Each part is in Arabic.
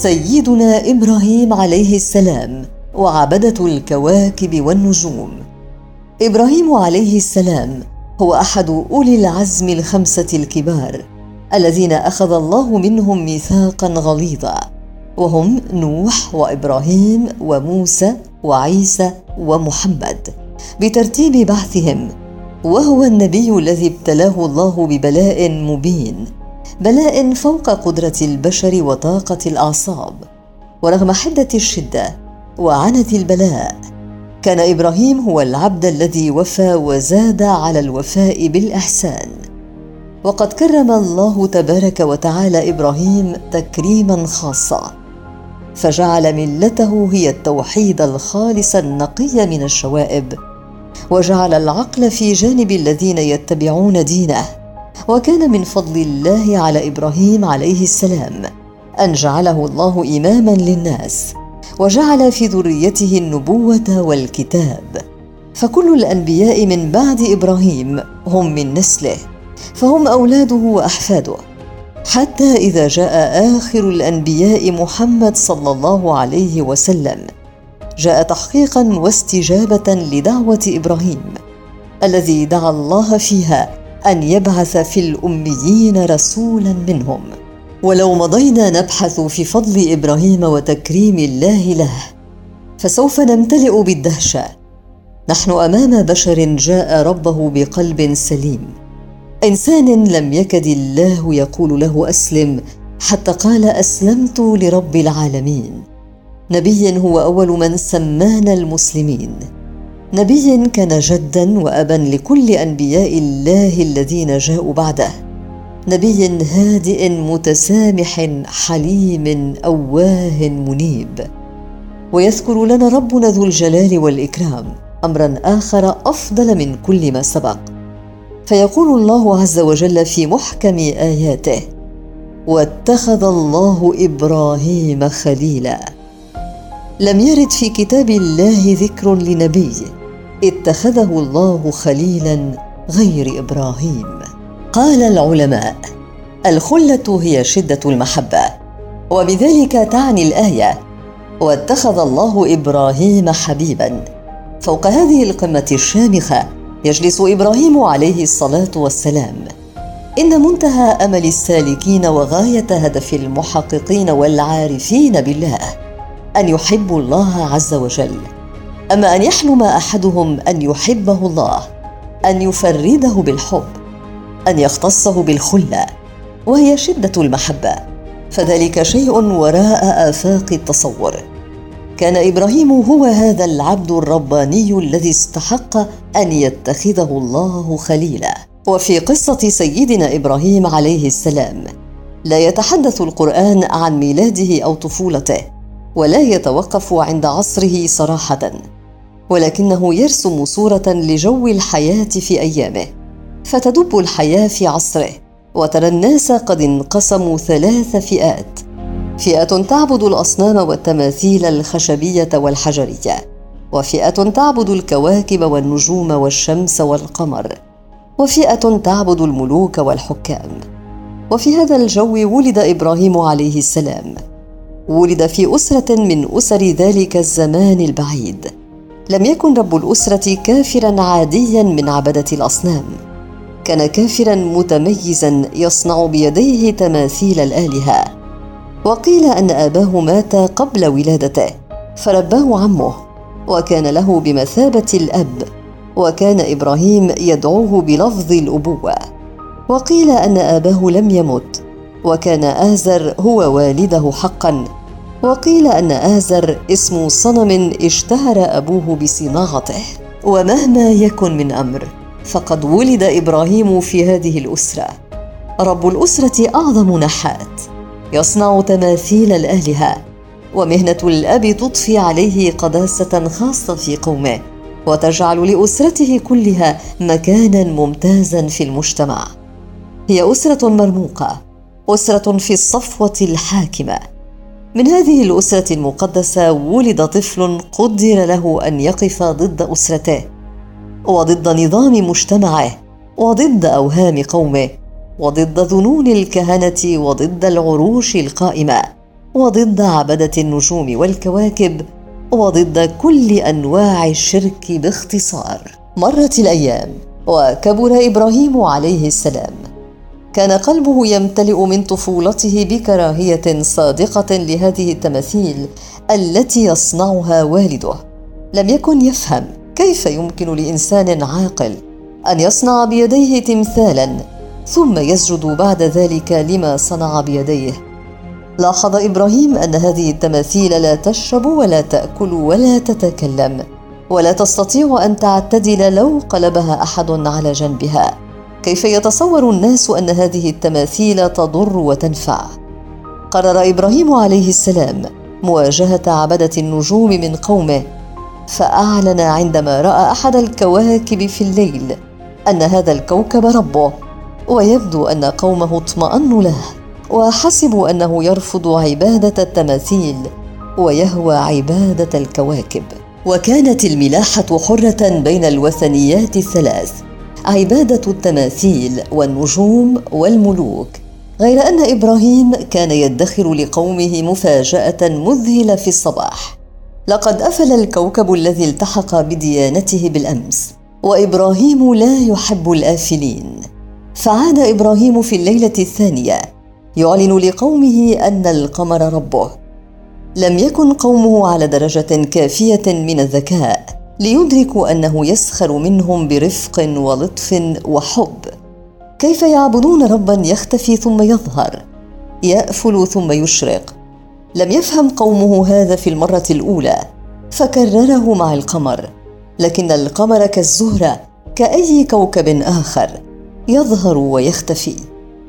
سيدنا إبراهيم عليه السلام وعبدة الكواكب والنجوم. إبراهيم عليه السلام هو أحد أولي العزم الخمسة الكبار الذين أخذ الله منهم ميثاقا غليظا. وهم نوح وإبراهيم وموسى وعيسى ومحمد. بترتيب بعثهم وهو النبي الذي ابتلاه الله ببلاء مبين. بلاء فوق قدرة البشر وطاقة الأعصاب. ورغم حدة الشدة وعنت البلاء كان إبراهيم هو العبد الذي وفى وزاد على الوفاء بالإحسان. وقد كرم الله تبارك وتعالى إبراهيم تكريما خاصا فجعل ملته هي التوحيد الخالص النقي من الشوائب وجعل العقل في جانب الذين يتبعون دينه. وكان من فضل الله على إبراهيم عليه السلام أن جعله الله إماما للناس وجعل في ذريته النبوة والكتاب. فكل الأنبياء من بعد إبراهيم هم من نسله فهم أولاده وأحفاده. حتى إذا جاء آخر الأنبياء محمد صلى الله عليه وسلم جاء تحقيقا واستجابة لدعوة إبراهيم الذي دعا الله فيها أن يبعث في الأميين رسولا منهم. ولو مضينا نبحث في فضل إبراهيم وتكريم الله له فسوف نمتلئ بالدهشة. نحن أمام بشر جاء ربه بقلب سليم. إنسان لم يكد الله يقول له أسلم حتى قال أسلمت لرب العالمين. نبي هو أول من سمانا المسلمين. نبي كان جدا وأبا لكل أنبياء الله الذين جاءوا بعده. نبي هادئ متسامح حليم أواه منيب. ويذكر لنا ربنا ذو الجلال والإكرام امرا آخر أفضل من كل ما سبق. فيقول الله عز وجل في محكم آياته واتخذ الله إبراهيم خليلا لم يرد في كتاب الله ذكر لنبي. اتخذه الله خليلا غير إبراهيم. قال العلماء الخلة هي شدة المحبة وبذلك تعني الآية واتخذ الله إبراهيم حبيبا. فوق هذه القمة الشامخة يجلس إبراهيم عليه الصلاة والسلام. إن منتهى أمل السالكين وغاية هدف المحققين والعارفين بالله أن يحبوا الله عز وجل. أما أن يحلم أحدهم أن يحبه الله أن يفرده بالحب أن يختصه بالخله وهي شدة المحبة. فذلك شيء وراء آفاق التصور. كان إبراهيم هو هذا العبد الرباني الذي استحق أن يتخذه الله خليلا. وفي قصة سيدنا إبراهيم عليه السلام لا يتحدث القرآن عن ميلاده أو طفولته ولا يتوقف عند عصره صراحة. ولكنه يرسم صورة لجو الحياة في أيامه فتدب الحياة في عصره وترى الناس قد انقسموا ثلاث فئات. فئة تعبد الأصنام والتماثيل الخشبية والحجرية وفئة تعبد الكواكب والنجوم والشمس والقمر وفئة تعبد الملوك والحكام. وفي هذا الجو ولد إبراهيم عليه السلام ولد في أسرة من أسر ذلك الزمان البعيد. لم يكن رب الأسرة كافرا عاديا من عبدة الأصنام. كان كافرا متميزا يصنع بيديه تماثيل الآلهة. وقيل أن آباه مات قبل ولادته فرباه عمه. وكان له بمثابة الأب. وكان إبراهيم يدعوه بلفظ الأبوة. وقيل أن آباه لم يمت. وكان آزر هو والده حقا. وقيل أن ازر اسم صنم اشتهر أبوه بصناعته. ومهما يكن من أمر فقد ولد إبراهيم في هذه الأسرة. رب الأسرة أعظم نحات يصنع تماثيل الالهه ومهنة الأب تضفي عليه قداسة خاصة في قومه وتجعل لأسرته كلها مكانا ممتازا في المجتمع. هي أسرة مرموقة أسرة في الصفوة الحاكمة. من هذه الأسرة المقدسة ولد طفل قدر له أن يقف ضد أسرته وضد نظام مجتمعه وضد أوهام قومه وضد ظنون الكهنة وضد العروش القائمة وضد عبدة النجوم والكواكب وضد كل أنواع الشرك باختصار. مرت الأيام وكبر إبراهيم عليه السلام. كان قلبه يمتلئ من طفولته بكراهية صادقة لهذه التماثيل التي يصنعها والده. لم يكن يفهم كيف يمكن لإنسان عاقل أن يصنع بيديه تمثالا ثم يسجد بعد ذلك لما صنع بيديه. لاحظ إبراهيم أن هذه التماثيل لا تشرب ولا تأكل ولا تتكلم ولا تستطيع أن تعتدل لو قلبها أحد على جنبها. كيف يتصور الناس أن هذه التماثيل تضر وتنفع؟ قرر إبراهيم عليه السلام مواجهة عبدة النجوم من قومه فأعلن عندما رأى أحد الكواكب في الليل أن هذا الكوكب ربه ويبدو أن قومه اطمأنوا له وحسبوا أنه يرفض عبادة التماثيل ويهوى عبادة الكواكب. وكانت الملاحة حرة بين الوثنيات الثلاث. عبادة التماثيل والنجوم والملوك. غير أن إبراهيم كان يدخر لقومه مفاجأة مذهلة في الصباح. لقد أفل الكوكب الذي التحق بديانته بالأمس وإبراهيم لا يحب الآفلين. فعاد إبراهيم في الليلة الثانية يعلن لقومه أن القمر ربه. لم يكن قومه على درجة كافية من الذكاء. ليدركوا أنه يسخر منهم برفق ولطف وحب. كيف يعبدون ربا يختفي ثم يظهر؟ يأفل ثم يشرق. لم يفهم قومه هذا في المرة الأولى فكرره مع القمر. لكن القمر كالزهرة كأي كوكب آخر يظهر ويختفي.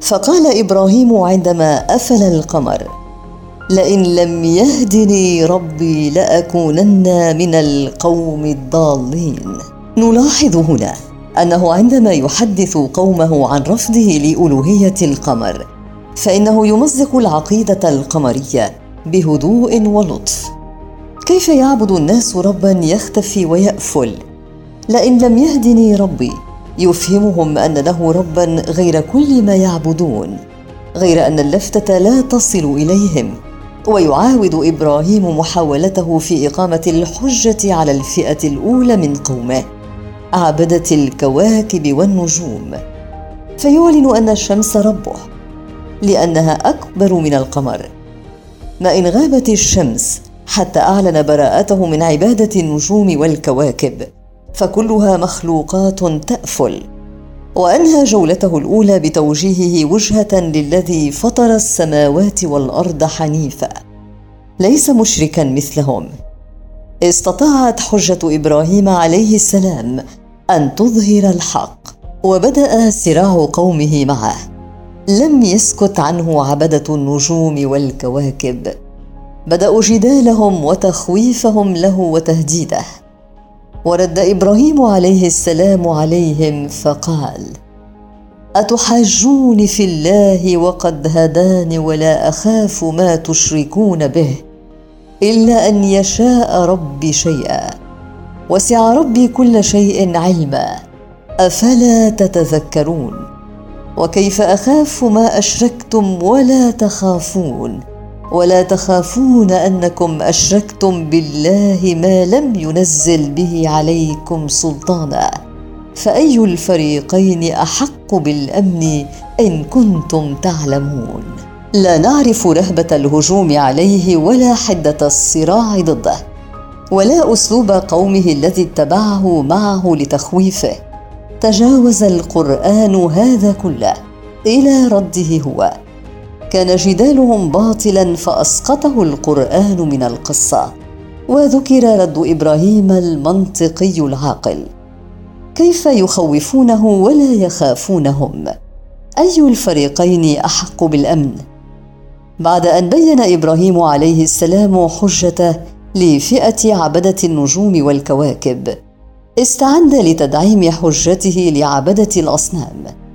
فقال إبراهيم عندما أفل القمر لئن لم يهدني ربي لأكونن من القوم الضالين. نلاحظ هنا أنه عندما يحدث قومه عن رفضه لألوهية القمر فإنه يمزق العقيدة القمرية بهدوء ولطف. كيف يعبد الناس ربا يختفي ويأفل؟ لئن لم يهدني ربي يفهمهم أن له ربا غير كل ما يعبدون غير أن اللفتة لا تصل إليهم. ويعاود إبراهيم محاولته في إقامة الحجة على الفئة الأولى من قومه عبده الكواكب والنجوم. فيعلن أن الشمس ربه لأنها أكبر من القمر. ما إن غابت الشمس حتى أعلن براءته من عبادة النجوم والكواكب. فكلها مخلوقات تأفل. وأنهى جولته الأولى بتوجيهه وجهة للذي فطر السماوات والأرض حنيفا. ليس مشركا مثلهم. استطاعت حجة إبراهيم عليه السلام أن تظهر الحق وبدأ صراع قومه معه. لم يسكت عنه عبدة النجوم والكواكب. بدأوا جدالهم وتخويفهم له وتهديده. ورد إبراهيم عليه السلام عليهم فقال أتحاجون في الله وقد هداني ولا أخاف ما تشركون به إلا أن يشاء ربي شيئا. وسع ربي كل شيء علما. أفلا تتذكرون؟ وكيف أخاف ما أشركتم ولا تخافون؟ ولا تخافون أنكم أشركتم بالله ما لم ينزل به عليكم سلطانا. فأي الفريقين أحق بالأمن إن كنتم تعلمون؟ لا نعرف رهبة الهجوم عليه ولا حدة الصراع ضده ولا أسلوب قومه الذي اتبعه معه لتخويفه. تجاوز القرآن هذا كله إلى رده هو. كان جدالهم باطلا فأسقطه القرآن من القصة. وذكر رد إبراهيم المنطقي العاقل. كيف يخوفونه ولا يخافونهم؟ أي الفريقين أحق بالأمن؟ بعد أن بين إبراهيم عليه السلام حجته لفئة عبدة النجوم والكواكب استعد لتدعيم حجته لعبدة الأصنام.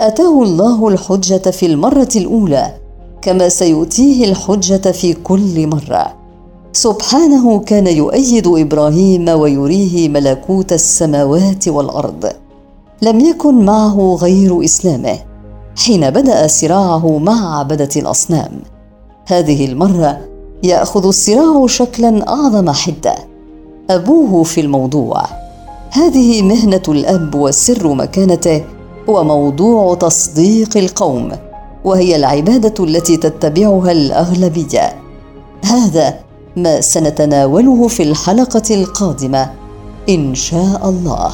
أتاه الله الحجة في المرة الأولى كما سيؤتيه الحجة في كل مرة. سبحانه كان يؤيد إبراهيم ويريه ملكوت السماوات والأرض. لم يكن معه غير إسلامه حين بدأ صراعه مع عبدة الأصنام. هذه المرة يأخذ الصراع شكلا أعظم حدة. أبوه في الموضوع. هذه مهنة الأب وسر مكانته هو موضوع تصديق القوم وهي العبادة التي تتبعها الأغلبية. هذا ما سنتناوله في الحلقة القادمة إن شاء الله.